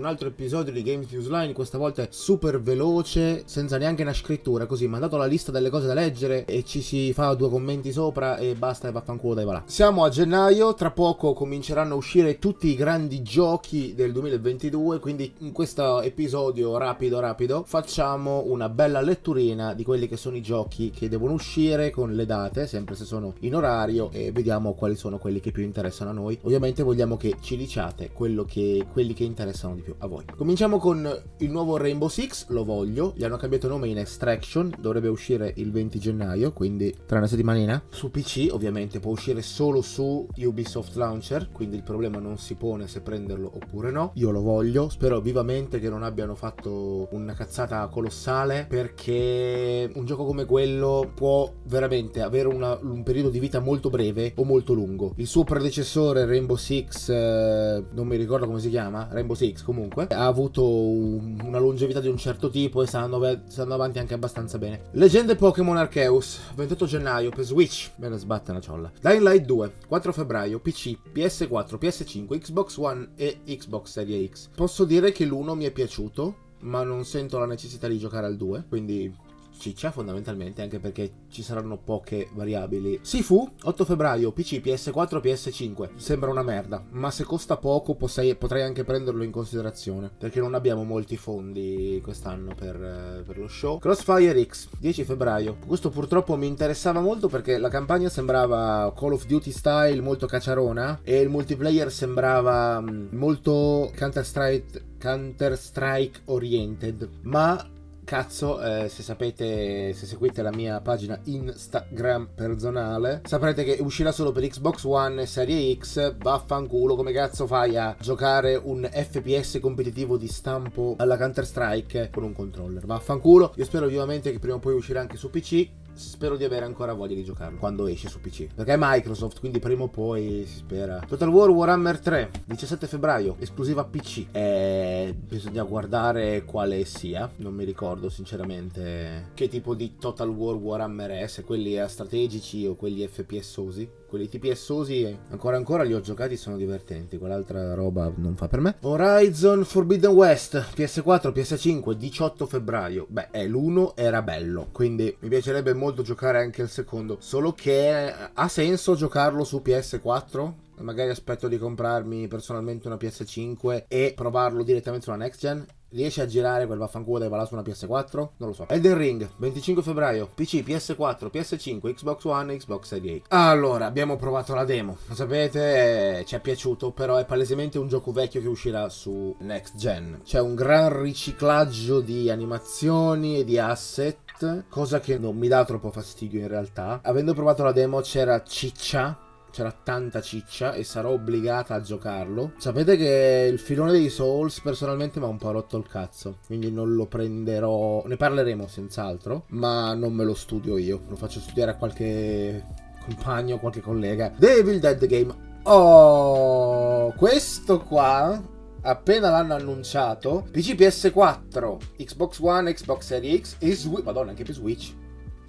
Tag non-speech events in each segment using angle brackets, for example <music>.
un altro episodio di Games Newsline, questa volta super veloce, senza neanche una scrittura, così mandato la lista delle cose da leggere e ci si fa due commenti sopra e basta e vaffanculo dai va là. Siamo a gennaio, tra poco cominceranno a uscire tutti i grandi giochi del 2022, quindi in questo episodio rapido rapido facciamo una bella letturina di quelli che sono i giochi che devono uscire con le date, sempre se sono in orario e vediamo quali sono quelli che più interessano a noi. Ovviamente vogliamo che ci diciate che, quelli che interessano di più a voi. Cominciamo con il nuovo Rainbow Six, lo voglio, gli hanno cambiato nome in Extraction, dovrebbe uscire il 20 gennaio, quindi tra una settimanina. Su PC ovviamente può uscire solo su Ubisoft Launcher, quindi il problema non si pone se prenderlo oppure no. Io lo voglio, spero vivamente che non abbiano fatto una cazzata colossale perché un gioco come quello può veramente avere una, un periodo di vita molto breve o molto lungo. Il suo predecessore Rainbow Six, eh, non mi ricordo come si chiama, Rainbow Six comunque, ha avuto un, una longevità di un certo tipo e stanno, stanno avanti anche abbastanza bene. Leggende Pokémon Arceus, 28 gennaio per Switch, me ne sbatte una ciolla. Dying Light 2, 4 febbraio, PC, PS4, PS5, Xbox One e Xbox Series X. Posso dire che l'1 mi è piaciuto, ma non sento la necessità di giocare al 2, quindi ciccia fondamentalmente anche perché ci saranno poche variabili. Sifu 8 febbraio PC PS4 PS5 sembra una merda ma se costa poco potrei, potrei anche prenderlo in considerazione perché non abbiamo molti fondi quest'anno per, per, lo show. Crossfire X 10 febbraio questo purtroppo mi interessava molto perché la campagna sembrava Call of Duty style molto cacciarona e il multiplayer sembrava mm, molto Counter Strike Counter Strike oriented ma cazzo, eh, se sapete, se seguite la mia pagina Instagram personale, saprete che uscirà solo per Xbox One e Serie X. Vaffanculo, come cazzo fai a giocare un FPS competitivo di stampo alla Counter Strike con un controller? Vaffanculo. Io spero vivamente che prima o poi uscirà anche su PC spero di avere ancora voglia di giocarlo quando esce su PC. Perché è Microsoft, quindi prima o poi si spera. Total War Warhammer 3, 17 febbraio, esclusiva PC. E bisogna guardare quale sia. Non mi ricordo sinceramente che tipo di Total War Warhammer è, se quelli strategici o quelli FPSosi quelli TPSosi ancora ancora li ho giocati sono divertenti. Quell'altra roba non fa per me. Horizon Forbidden West PS4 PS5 18 febbraio. Beh eh, l'1 era bello quindi mi piacerebbe molto giocare anche il secondo. Solo che ha senso giocarlo su PS4 magari aspetto di comprarmi personalmente una PS5 e provarlo direttamente sulla next gen Riesce a girare quel vaffanculo dai là su una PS4? Non lo so. Elden Ring, 25 febbraio, PC, PS4, PS5, Xbox One, Xbox Series X. Allora, abbiamo provato la demo. Lo sapete, ci è piaciuto, però è palesemente un gioco vecchio che uscirà su Next Gen. C'è un gran riciclaggio di animazioni e di asset, cosa che non mi dà troppo fastidio in realtà. Avendo provato la demo c'era ciccia c'era tanta ciccia e sarò obbligata a giocarlo. Sapete che il filone dei Souls personalmente mi ha un po' rotto il cazzo, quindi non lo prenderò, ne parleremo senz'altro, ma non me lo studio io, lo faccio studiare a qualche compagno, qualche collega. Devil Dead Game. Oh, questo qua appena l'hanno annunciato PC PS4 Xbox One Xbox Series X e Switch madonna anche per Switch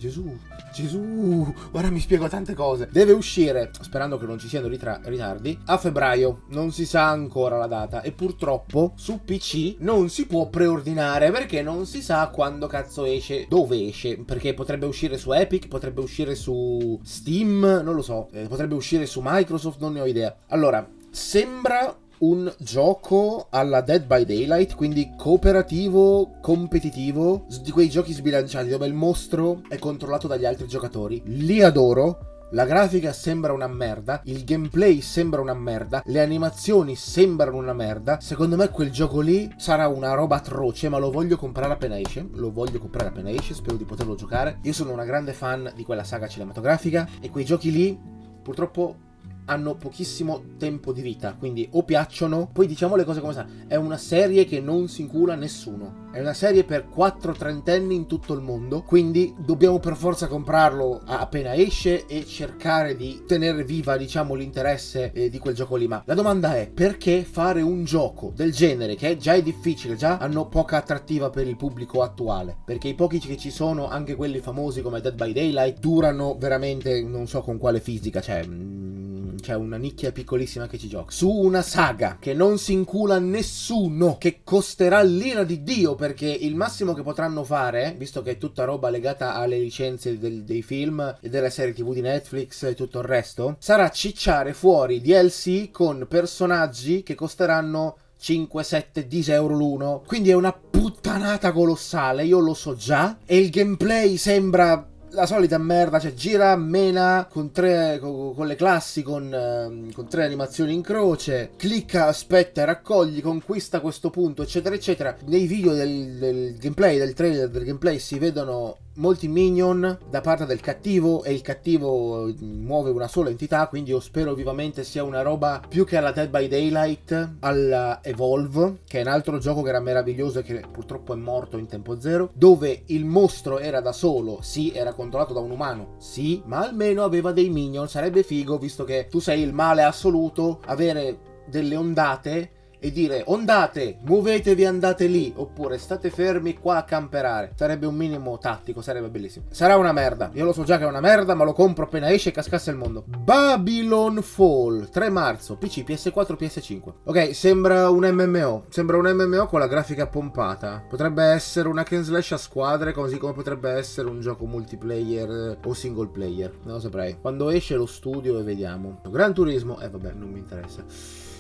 Gesù, Gesù, ora mi spiego tante cose. Deve uscire, sperando che non ci siano ritra- ritardi, a febbraio. Non si sa ancora la data. E purtroppo su PC non si può preordinare perché non si sa quando cazzo esce, dove esce. Perché potrebbe uscire su Epic, potrebbe uscire su Steam, non lo so. Eh, potrebbe uscire su Microsoft, non ne ho idea. Allora, sembra un gioco alla Dead by Daylight, quindi cooperativo, competitivo, di quei giochi sbilanciati dove il mostro è controllato dagli altri giocatori. Li adoro. La grafica sembra una merda, il gameplay sembra una merda, le animazioni sembrano una merda. Secondo me quel gioco lì sarà una roba atroce, ma lo voglio comprare appena esce. Lo voglio comprare appena esce, spero di poterlo giocare. Io sono una grande fan di quella saga cinematografica e quei giochi lì purtroppo hanno pochissimo tempo di vita, quindi o piacciono, poi diciamo le cose come stanno, è una serie che non si incula nessuno, è una serie per quattro trentenni in tutto il mondo, quindi dobbiamo per forza comprarlo appena esce e cercare di tenere viva, diciamo, l'interesse eh, di quel gioco lì, ma la domanda è perché fare un gioco del genere che già è difficile, già hanno poca attrattiva per il pubblico attuale, perché i pochi che ci sono, anche quelli famosi come Dead by Daylight, durano veramente non so con quale fisica, cioè mm, c'è una nicchia piccolissima che ci gioca. Su una saga che non si incula nessuno, che costerà l'ira di Dio, perché il massimo che potranno fare, visto che è tutta roba legata alle licenze del, dei film e delle serie tv di Netflix e tutto il resto, sarà cicciare fuori DLC con personaggi che costeranno 5-7 10 euro l'uno. Quindi è una puttanata colossale, io lo so già. E il gameplay sembra la solita merda, cioè gira, mena con, tre, con, con le classi, con, uh, con, tre animazioni in croce, clicca, aspetta, raccogli, conquista questo punto, eccetera, eccetera. Nei video del, del gameplay, del trailer del gameplay si vedono molti minion da parte del cattivo e il cattivo muove una sola entità, quindi io spero vivamente sia una roba più che alla Dead by Daylight, alla Evolve, che è un altro gioco che era meraviglioso e che purtroppo è morto in tempo zero, dove il mostro era da solo, sì, era controllato da un umano, sì, ma almeno aveva dei minion, sarebbe figo visto che tu sei il male assoluto, avere delle ondate e dire ondate, muovetevi, andate lì, oppure state fermi qua a camperare. Sarebbe un minimo tattico, sarebbe bellissimo. Sarà una merda, io lo so già che è una merda, ma lo compro appena esce e cascasse il mondo. Babylon Fall, 3 marzo, PC, PS4, PS5. Ok, sembra un MMO, sembra un MMO con la grafica pompata. Potrebbe essere una Ken Slash a squadre, così come potrebbe essere un gioco multiplayer o single player, non lo saprei. Quando esce lo studio e vediamo. Gran Turismo, eh vabbè, non mi interessa.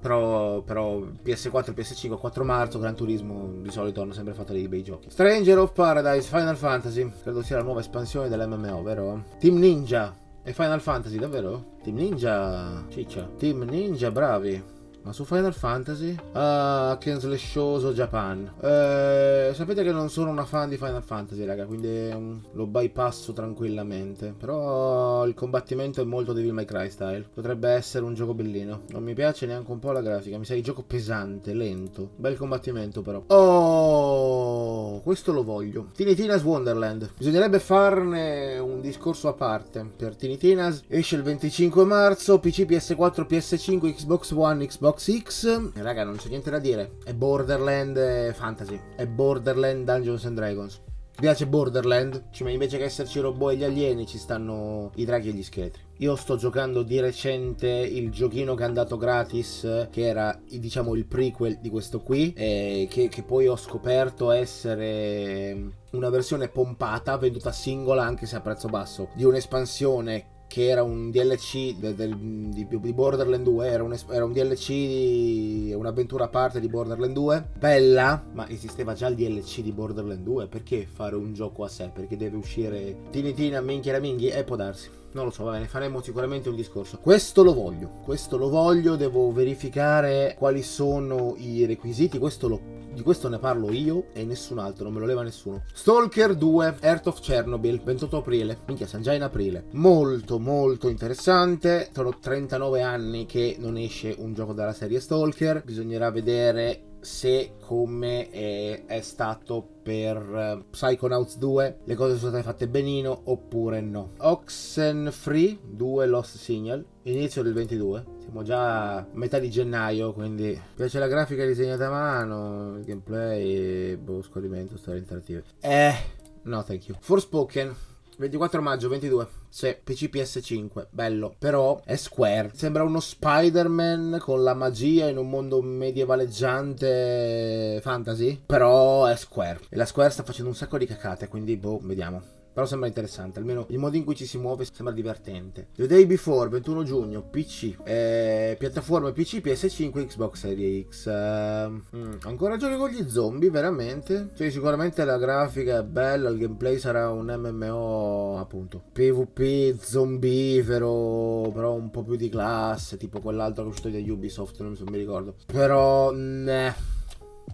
Però, però, PS4 PS5 4 marzo Gran Turismo di solito hanno sempre fatto dei bei giochi Stranger of Paradise Final Fantasy credo sia la nuova espansione dell'MMO vero? Team Ninja e Final Fantasy davvero? Team Ninja ciccia Team Ninja bravi ma su Final Fantasy? Ah, Ken Slashoso Japan. Eh, sapete che non sono una fan di Final Fantasy, raga, quindi um, lo bypasso tranquillamente. Però il combattimento è molto Devil May Cry style. Potrebbe essere un gioco bellino. Non mi piace neanche un po' la grafica. Mi sa di gioco pesante, lento. Bel combattimento però. Oh, questo lo voglio. Tiny Tina's Wonderland. Bisognerebbe farne un discorso a parte. Per Tiny Tina's esce il 25 marzo. PC, PS4, PS5, Xbox One, Xbox Xbox X, raga, non c'è niente da dire. È Borderland Fantasy. È Borderland Dungeons and Dragons. Mi piace Borderland? Cioè, invece che esserci i robot e gli alieni, ci stanno i draghi e gli scheletri. Io sto giocando di recente il giochino che è andato gratis, che era diciamo il prequel di questo qui, che, che poi ho scoperto essere una versione pompata, venduta singola anche se a prezzo basso, di un'espansione che era un DLC del, del, di, di, Borderland 2, era un, era un DLC, di, un'avventura a parte di Borderland 2, bella, ma esisteva già il DLC di Borderland 2, perché fare un gioco a sé? Perché deve uscire Tini Tina, Minchia la Minghi? E può darsi. Non lo so, va bene, faremo sicuramente un discorso. Questo lo voglio, questo lo voglio, devo verificare quali sono i requisiti, questo lo di questo ne parlo io e nessun altro, non me lo leva nessuno. Stalker 2, Earth of Chernobyl, 28 aprile. Minchia, siamo già in aprile. Molto, molto interessante. Sono 39 anni che non esce un gioco della serie Stalker. Bisognerà vedere se come è, è stato per uh, Psychonauts 2 le cose sono state fatte benino oppure no. Oxenfree 2 Lost Signal, inizio del 22. Siamo già a metà di gennaio, quindi piace la grafica disegnata a mano, il gameplay, boh, scorrimento, storie interattive. Eh, no, thank you. Forspoken 24 maggio 22. Sì, PC PS5, bello. Però è Square. Sembra uno Spider-Man con la magia in un mondo medievaleggiante fantasy. Però è Square. E la Square sta facendo un sacco di cacate, quindi boh, vediamo. Però sembra interessante, almeno il modo in cui ci si muove sembra divertente. The Day Before, 21 giugno, PC, eh, piattaforme PC, PS5, Xbox Series X. Eh, mm, ancora giochi con gli zombie, veramente? Cioè, sicuramente la grafica è bella, il gameplay sarà un MMO, appunto. PvP zombifero, però un po' più di classe, tipo quell'altro che è uscito da Ubisoft, non mi ricordo. Però, ne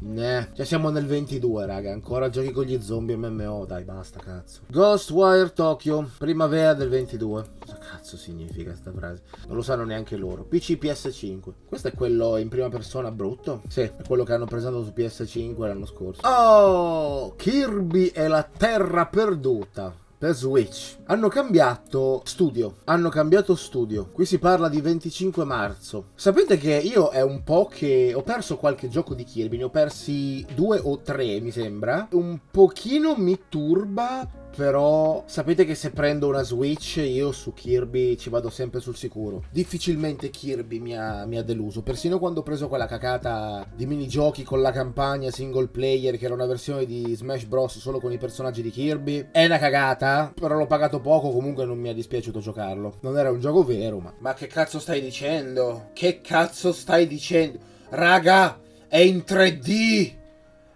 Ne, cioè siamo nel 22, raga. Ancora giochi con gli zombie MMO. Dai, basta, cazzo. Ghostwire Tokyo, primavera del 22. Cosa cazzo significa sta frase? Non lo sanno neanche loro. PC PS5. Questo è quello in prima persona brutto? Sì, è quello che hanno presentato su PS5 l'anno scorso. Oh, Kirby e la terra perduta per Switch. Hanno cambiato studio. Hanno cambiato studio. Qui si parla di 25 marzo. Sapete che io è un po' che ho perso qualche gioco di Kirby. Ne ho persi due o tre, mi sembra. Un pochino mi turba Però sapete che se prendo una Switch io su Kirby ci vado sempre sul sicuro. Difficilmente Kirby mi ha, mi ha deluso. Persino quando ho preso quella cacata di minigiochi con la campagna single player, che era una versione di Smash Bros. solo con i personaggi di Kirby. È una cagata, però l'ho pagato poco, comunque non mi è dispiaciuto giocarlo. Non era un gioco vero, ma... Ma che cazzo stai dicendo? Che cazzo stai dicendo? Raga, è in 3D!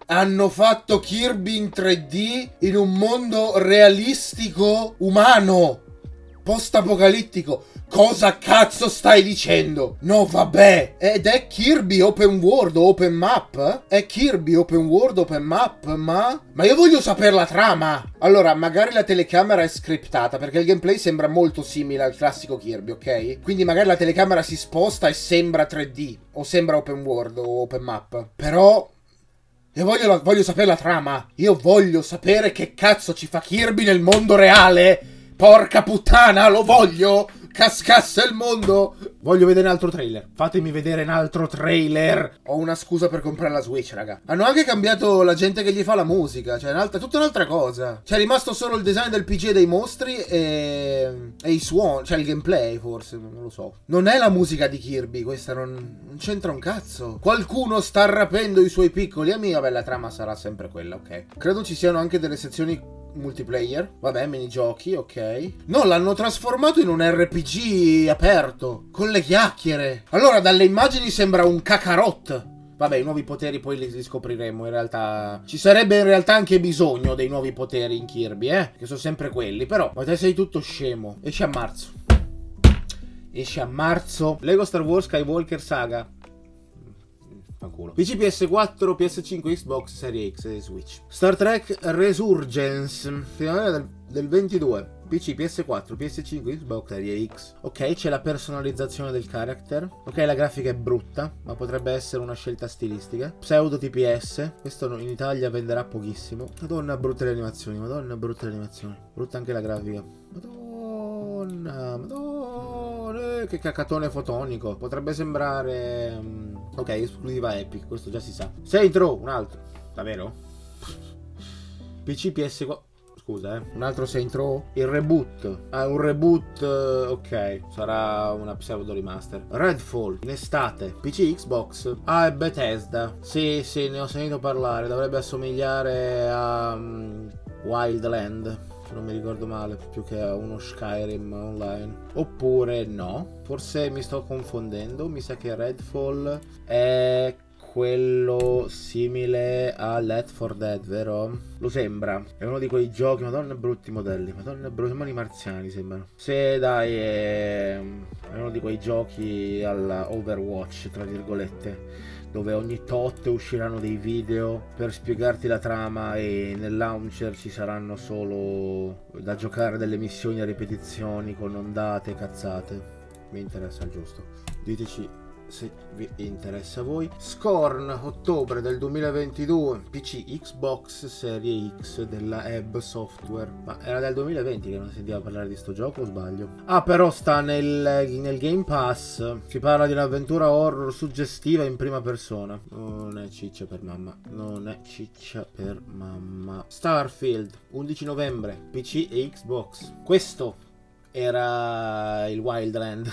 Hanno fatto Kirby in 3D in un mondo realistico umano post-apocalittico. Cosa cazzo stai dicendo? No, vabbè. Ed è Kirby Open World Open Map? È Kirby Open World Open Map, ma... Ma io voglio sapere la trama. Allora, magari la telecamera è scriptata, perché il gameplay sembra molto simile al classico Kirby, ok? Quindi magari la telecamera si sposta e sembra 3D, o sembra Open World o Open Map. Però... Io voglio, voglio sapere la trama. Io voglio sapere che cazzo ci fa Kirby nel mondo reale. Porca puttana, lo voglio! Cascasse il mondo! Voglio vedere un altro trailer. Fatemi vedere un altro trailer. Ho una scusa per comprare la Switch, raga. Hanno anche cambiato la gente che gli fa la musica. Cioè, un'altra, tutta un'altra cosa. C'è rimasto solo il design del PG dei mostri e, e i suoni. Cioè, il gameplay, forse. Non lo so. Non è la musica di Kirby. Questa non, non c'entra un cazzo. Qualcuno sta rapendo i suoi piccoli amici. Vabbè, la trama sarà sempre quella, ok. Credo ci siano anche delle sezioni multiplayer. Vabbè, minigiochi, ok. No, l'hanno trasformato in un RPG aperto, con le chiacchiere. Allora, dalle immagini sembra un cacarot. Vabbè, i nuovi poteri poi li, scopriremo. In realtà, ci sarebbe in realtà anche bisogno dei nuovi poteri in Kirby, eh? Che sono sempre quelli. Però, ma te sei tutto scemo. Esce a marzo. Esce a marzo. Lego Star Wars Skywalker Saga. Fanculo. PC PS4, PS5, Xbox, Serie X e Switch. Star Trek Resurgence, finale del, del 22. PC, PS4, PS5, Xbox, Serie X. Ok, c'è la personalizzazione del character. Ok, la grafica è brutta, ma potrebbe essere una scelta stilistica. Pseudo TPS. Questo in Italia venderà pochissimo. Madonna, brutte le animazioni. Madonna, brutte le animazioni. Brutta anche la grafica. Madonna, madonna. Che cacatone fotonico. Potrebbe sembrare... Um Ok, esclusiva Epic, questo già si sa. Saint Row, un altro. Davvero? <laughs> PC PS4. Scusa, eh. Un altro Saint? Il reboot. Ah, un reboot. Eh, ok. Sarà una pseudo remaster. Redfall. In estate. PC Xbox. Ah, è Bethesda. Sì, sì, ne ho sentito parlare. Dovrebbe assomigliare a um, Wildland se non mi ricordo male, più che a uno Skyrim online. Oppure no, forse mi sto confondendo, mi sa che Redfall è quello simile a Let for Dead, vero? Lo sembra. È uno di quei giochi, madonna brutti modelli, madonna brutti, sembrano marziani sembrano. Se dai, è, è uno di quei giochi alla Overwatch, tra virgolette dove ogni tot usciranno dei video per spiegarti la trama e nel launcher ci saranno solo da giocare delle missioni a ripetizioni con ondate cazzate. Mi interessa giusto. Diteci se vi interessa a voi. Scorn, ottobre del 2022, PC Xbox Serie X della Ebb Software. Ma era del 2020 che non sentiva parlare di sto gioco o sbaglio? Ah, però sta nel, nel Game Pass. Si parla di un'avventura horror suggestiva in prima persona. Non è ciccia per mamma. Non è ciccia per mamma. Starfield, 11 novembre, PC e Xbox. Questo era il Wildland.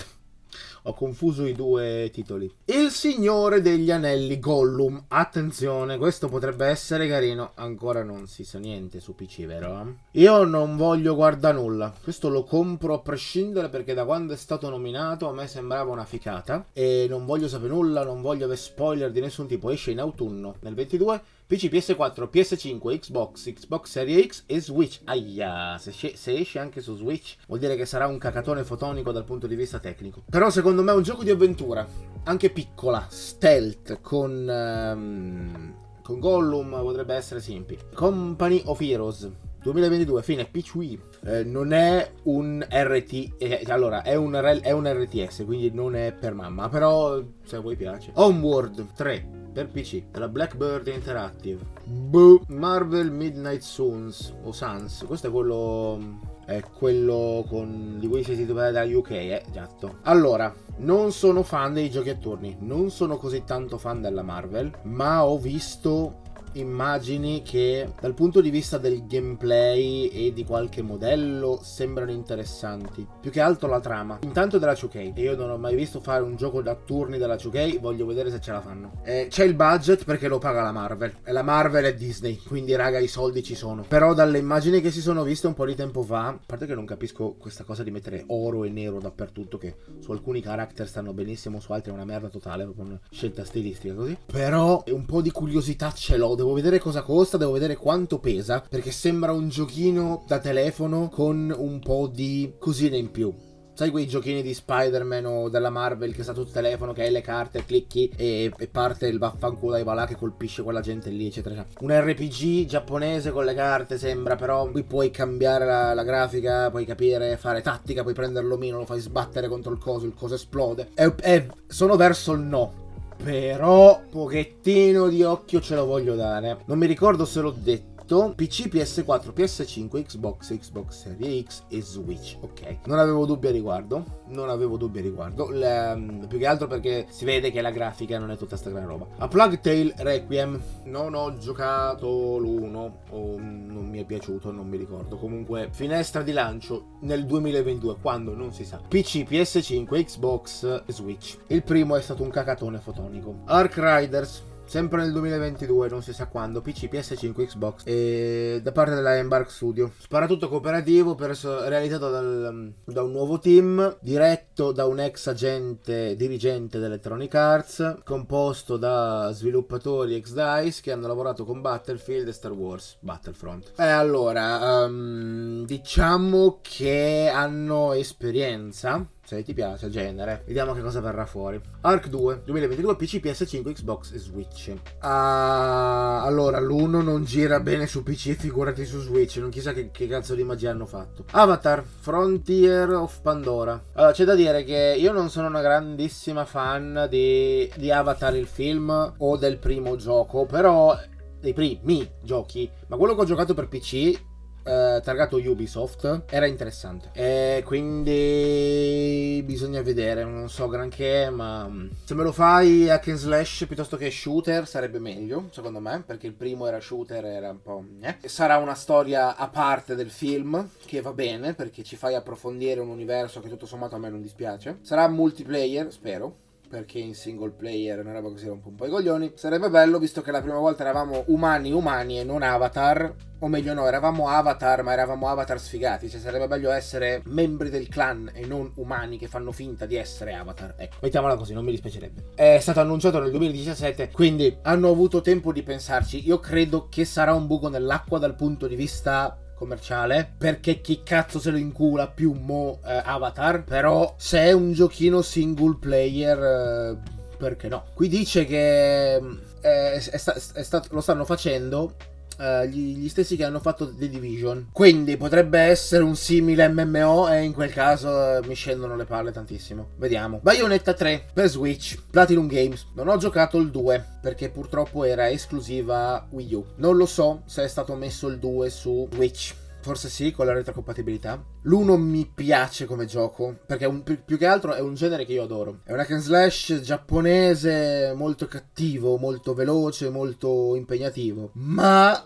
Ho confuso i due titoli. Il Signore degli Anelli Gollum. Attenzione, questo potrebbe essere carino. Ancora non si sa niente su PC, vero? Io non voglio guardare nulla. Questo lo compro a prescindere perché da quando è stato nominato a me sembrava una ficata. E non voglio sapere nulla, non voglio avere spoiler di nessun tipo. Esce in autunno nel 22 PC, PS4, PS5, Xbox, Xbox Series X e Switch. Aia, se, se, esce anche su Switch vuol dire che sarà un cacatone fotonico dal punto di vista tecnico. Però secondo me è un gioco di avventura, anche piccola, stealth, con... Um, con Gollum potrebbe essere Simpi. Company of Heroes. 2022, fine, PC Wii. Eh, non è un RT, eh, allora è un, è un RTS, quindi non è per mamma, però se a voi piace. Homeworld 3, per PC della Blackbird Interactive. Boh. Marvel Midnight Suns o Suns. Questo è quello è quello con, di cui si titolare da UK, eh, esatto. Allora, non sono fan dei giochi a turni, non sono così tanto fan della Marvel, ma ho visto immagini che dal punto di vista del gameplay e di qualche modello sembrano interessanti. Più che altro la trama. Intanto della 2K. E io non ho mai visto fare un gioco da turni della 2K, voglio vedere se ce la fanno. Eh, c'è il budget perché lo paga la Marvel. E la Marvel è Disney, quindi raga i soldi ci sono. Però dalle immagini che si sono viste un po' di tempo fa, a parte che non capisco questa cosa di mettere oro e nero dappertutto, che su alcuni character stanno benissimo, su altri è una merda totale, proprio una scelta stilistica così. Però un po' di curiosità ce l'ho, devo vedere cosa costa, devo vedere quanto pesa, perché sembra un giochino da telefono con un po' di cosine in più. Sai quei giochini di Spider-Man o della Marvel che sta sul telefono, che hai le carte, clicchi e, e parte il vaffanculo dai là che colpisce quella gente lì, eccetera. Un RPG giapponese con le carte sembra, però qui puoi cambiare la, la grafica, puoi capire, fare tattica, puoi prendere l'omino, lo fai sbattere contro il coso, il coso esplode. E, e sono verso il no. Però, pochettino di occhio ce lo voglio dare. Non mi ricordo se l'ho detto PC, PS4, PS5, Xbox, Xbox Series X e Switch. Ok, non avevo dubbi a riguardo. Non avevo dubbi a riguardo. Le, mm, più che altro perché si vede che la grafica non è tutta sta gran roba. A Plug Tale Requiem non ho giocato l'uno o non mi è piaciuto, non mi ricordo. Comunque, finestra di lancio nel 2022, quando non si sa. PC, PS5, Xbox Switch. Il primo è stato un cacatone fotonico. Ark Riders Sempre nel 2022, non si sa quando, PC, PS5, Xbox e da parte della Embark Studio. Sparatutto cooperativo perso, realizzato dal, da un nuovo team, diretto da un ex agente dirigente dell'Electronic Arts, composto da sviluppatori ex DICE che hanno lavorato con Battlefield e Star Wars Battlefront. E allora, um, diciamo che hanno esperienza se ti piace genere, vediamo che cosa verrà fuori. Arc 2 2022 PC, PS5, Xbox e Switch. Uh, allora, l'1 non gira bene su PC, figurati su Switch, non chissà che, che cazzo di magia hanno fatto. Avatar Frontier of Pandora. Allora, c'è da dire che io non sono una grandissima fan di, di Avatar il film o del primo gioco, però dei primi giochi, ma quello che ho giocato per PC eh, targato Ubisoft. Era interessante. E quindi bisogna vedere. Non so granché ma mm, se me lo fai hack and slash piuttosto che shooter sarebbe meglio secondo me perché il primo era shooter era un po' eh. sarà una storia a parte del film che va bene perché ci fai approfondire un universo che tutto sommato a me non dispiace. Sarà multiplayer spero perché in single player una roba così rompe un po' i coglioni. Sarebbe bello visto che la prima volta eravamo umani umani e non avatar. O meglio no, eravamo avatar ma eravamo avatar sfigati. Cioè sarebbe meglio essere membri del clan e non umani che fanno finta di essere avatar. Ecco, mettiamola così, non mi dispiacerebbe. È stato annunciato nel 2017, quindi hanno avuto tempo di pensarci. Io credo che sarà un buco nell'acqua dal punto di vista commerciale perché chi cazzo se lo incula più mo eh, Avatar? Però se è un giochino single player eh, perché no? Qui dice che eh, è, è, è stato, lo stanno facendo Uh, gli, gli, stessi che hanno fatto The Division. Quindi potrebbe essere un simile MMO e in quel caso uh, mi scendono le palle tantissimo. Vediamo. Bayonetta 3 per Switch, Platinum Games. Non ho giocato il 2 perché purtroppo era esclusiva Wii U. Non lo so se è stato messo il 2 su Switch. Forse sì, con la retrocompatibilità. L'uno mi piace come gioco, perché un, più che altro è un genere che io adoro. È un hack and slash giapponese molto cattivo, molto veloce, molto impegnativo. Ma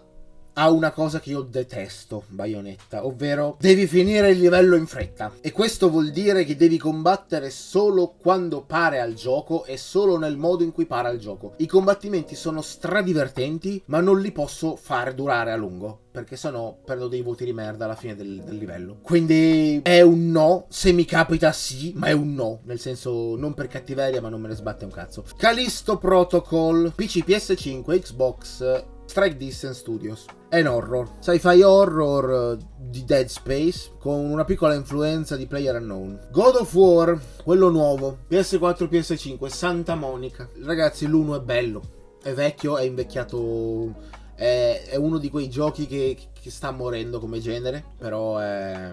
ha una cosa che io detesto, Bayonetta, ovvero devi finire il livello in fretta. E questo vuol dire che devi combattere solo quando pare al gioco e solo nel modo in cui pare al gioco. I combattimenti sono stradivertenti, ma non li posso fare durare a lungo. Perché sennò perdo dei voti di merda alla fine del, del livello. Quindi è un no. Se mi capita, sì, ma è un no. Nel senso, non per cattiveria, ma non me ne sbatte un cazzo. Callisto Protocol, PC, PS5, Xbox Strike Distance Studios. È un horror, sci-fi horror eh, di Dead Space con una piccola influenza di Player Unknown. God of War, quello nuovo, PS4, PS5, Santa Monica. Ragazzi, l'uno è bello, è vecchio, è invecchiato, è, uno di quei giochi che, che, sta morendo come genere, però è,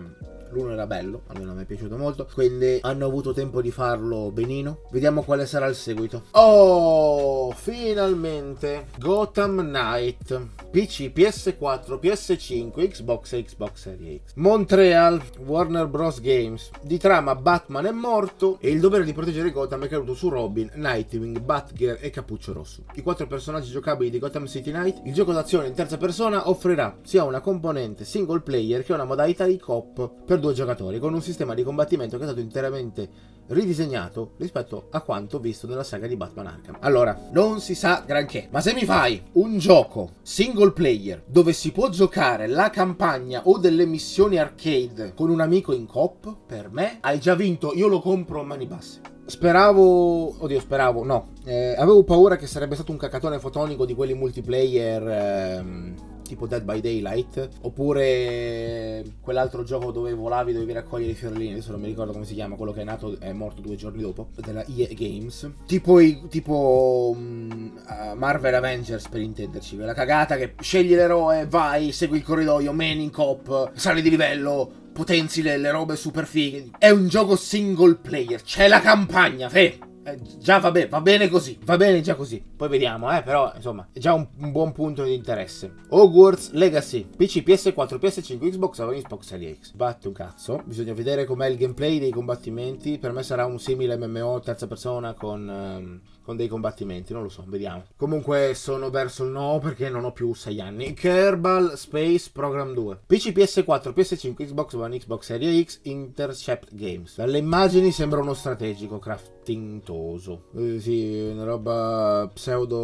L'uno era bello, almeno mi è piaciuto molto, quindi hanno avuto tempo di farlo benino. Vediamo quale sarà il seguito. Oh, finalmente Gotham Knight. PC, PS4, PS5, Xbox e Xbox Series X. Montreal, Warner Bros. Games. Di trama Batman è morto e il dovere di proteggere Gotham è caduto su Robin, Nightwing, Batgirl e Cappuccio Rosso. I quattro personaggi giocabili di Gotham City Night, il gioco d'azione in terza persona offrirà sia una componente single player che una modalità di coop per due giocatori, con un sistema di combattimento che è stato interamente ridisegnato rispetto a quanto visto nella saga di Batman Arkham. Allora, non si sa granché, ma se mi fai un gioco single player dove si può giocare la campagna o delle missioni arcade con un amico in coop, per me hai già vinto, io lo compro a mani basse. Speravo, oddio, speravo, no, eh, avevo paura che sarebbe stato un cacatone fotonico di quelli multiplayer. Ehm, tipo Dead by Daylight, oppure quell'altro gioco dove volavi, dovevi raccogliere i fiorellini, adesso non mi ricordo come si chiama, quello che è nato è morto due giorni dopo, della EA Games. Tipo, tipo um, Marvel Avengers per intenderci, quella cagata che scegli l'eroe, vai, segui il corridoio, man in cop, sali di livello, potenzi le, le robe super fighe. È un gioco single player, c'è la campagna, fe! Eh, già va bene, va bene così, va bene già così. Poi vediamo, eh, però insomma, è già un, un buon punto di interesse. Hogwarts Legacy, PC, PS4, PS5, Xbox One, Xbox Series X. Batte un cazzo, bisogna vedere com'è il gameplay dei combattimenti. Per me sarà un simile MMO terza persona con, um, con dei combattimenti, non lo so, vediamo. Comunque sono verso il no perché non ho più 6 anni. Kerbal Space Program 2. PC, PS4, PS5, Xbox One, Xbox Series X, Intercept Games. Dalle immagini sembra uno strategico craftintoso. Eh, sì, una roba pseudo...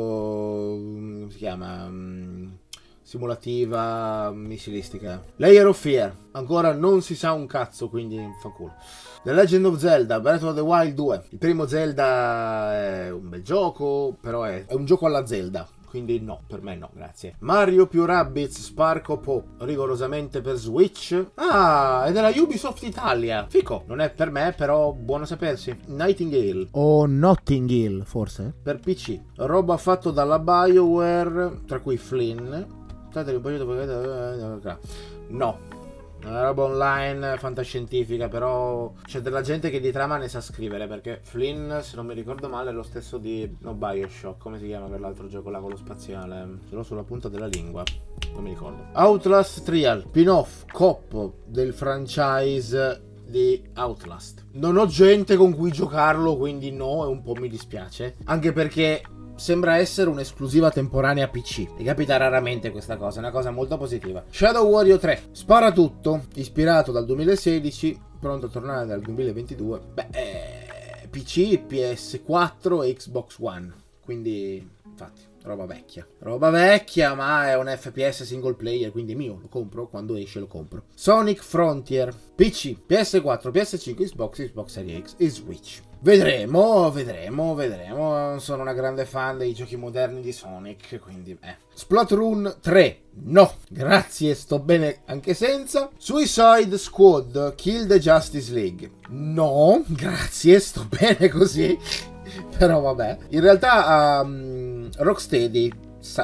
come si chiama? Mm, simulativa missilistica. Layer of Fear. Ancora non si sa un cazzo, quindi fa culo. The Legend of Zelda, Breath of the Wild 2. Il primo Zelda è un bel gioco, però è, è un gioco alla Zelda. Quindi no, per me no, grazie. Mario più Rabbids Spark of Hope, rigorosamente per Switch. Ah, è della Ubisoft Italia. Fico, non è per me, però buono sapersi. Nightingale. O Notting Hill, forse? Per PC. Roba fatto dalla BioWare, tra cui Flynn. No, una roba online fantascientifica, però c'è della gente che di trama ne sa scrivere, perché Flynn, se non mi ricordo male, è lo stesso di no, Bioshock, come si chiama quell'altro gioco là con lo spaziale? Ce l'ho sulla punta della lingua, non mi ricordo. Outlast Trial, spin-off, cop del franchise di Outlast. Non ho gente con cui giocarlo, quindi no, e un po' mi dispiace. Anche perché sembra essere un'esclusiva temporanea PC. E capita raramente questa cosa, è una cosa molto positiva. Shadow Warrior 3, spara tutto, ispirato dal 2016, pronto a tornare dal 2022. Beh, eh, PC, PS4 e Xbox One. Quindi, infatti, roba vecchia. Roba vecchia, ma è un FPS single player, quindi mio, lo compro, quando esce lo compro. Sonic Frontier, PC, PS4, PS5, Xbox, Xbox Series X e Switch. Vedremo, vedremo, vedremo. Sono una grande fan dei giochi moderni di Sonic, quindi eh. Splatoon 3. No, grazie, sto bene anche senza. Suicide Squad Kill the Justice League. No, grazie, sto <laughs> bene così. Però vabbè. In realtà um, Rocksteady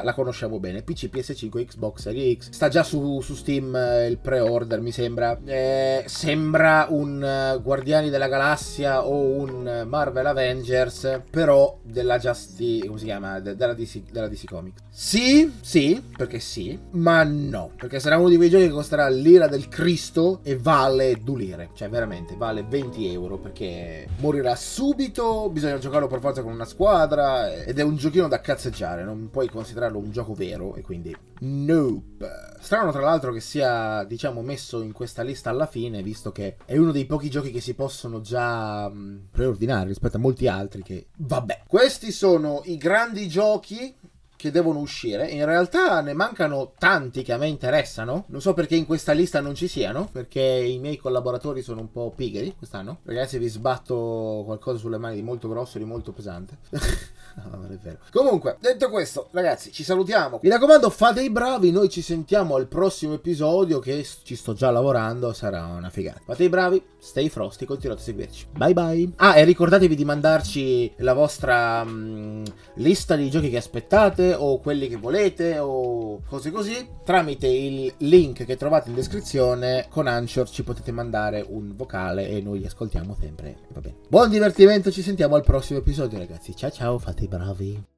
la conosciamo bene. PC, PS5, Xbox Series X. Sta già su, su Steam eh, il pre-order, mi sembra. Eh, sembra un uh, Guardiani della Galassia o un Marvel Avengers, però della Justice. come si chiama? De, della, DC, della DC Comics. Sì, sì, perché sì, ma no. Perché sarà uno di quei giochi che costerà l'ira del Cristo e vale due lire. Cioè, veramente, vale 20 euro perché morirà subito. Bisogna giocarlo per forza con una squadra. Ed è un giochino da cazzeggiare, non puoi considerare considerarlo un gioco vero e quindi nope. Strano tra l'altro che sia, diciamo, messo in questa lista alla fine, visto che è uno dei pochi giochi che si possono già preordinare rispetto a molti altri che vabbè. Questi sono i grandi giochi che devono uscire. In realtà ne mancano tanti che a me interessano. Non so perché in questa lista non ci siano, perché i miei collaboratori sono un po' pigri quest'anno. Ragazzi, vi sbatto qualcosa sulle mani di molto grosso e di molto pesante. <laughs> No, non è vero. Comunque, detto questo, ragazzi, ci salutiamo. Mi raccomando, fate i bravi. Noi ci sentiamo al prossimo episodio. Che ci sto già lavorando. Sarà una figata. Fate i bravi, stay frosty, continuate a seguirci. Bye bye. Ah, e ricordatevi di mandarci la vostra mh, lista di giochi che aspettate, o quelli che volete, o cose così. Tramite il link che trovate in descrizione con Anchor ci potete mandare un vocale e noi li ascoltiamo sempre. Va bene. Buon divertimento, ci sentiamo al prossimo episodio, ragazzi. Ciao ciao, fate i bravi.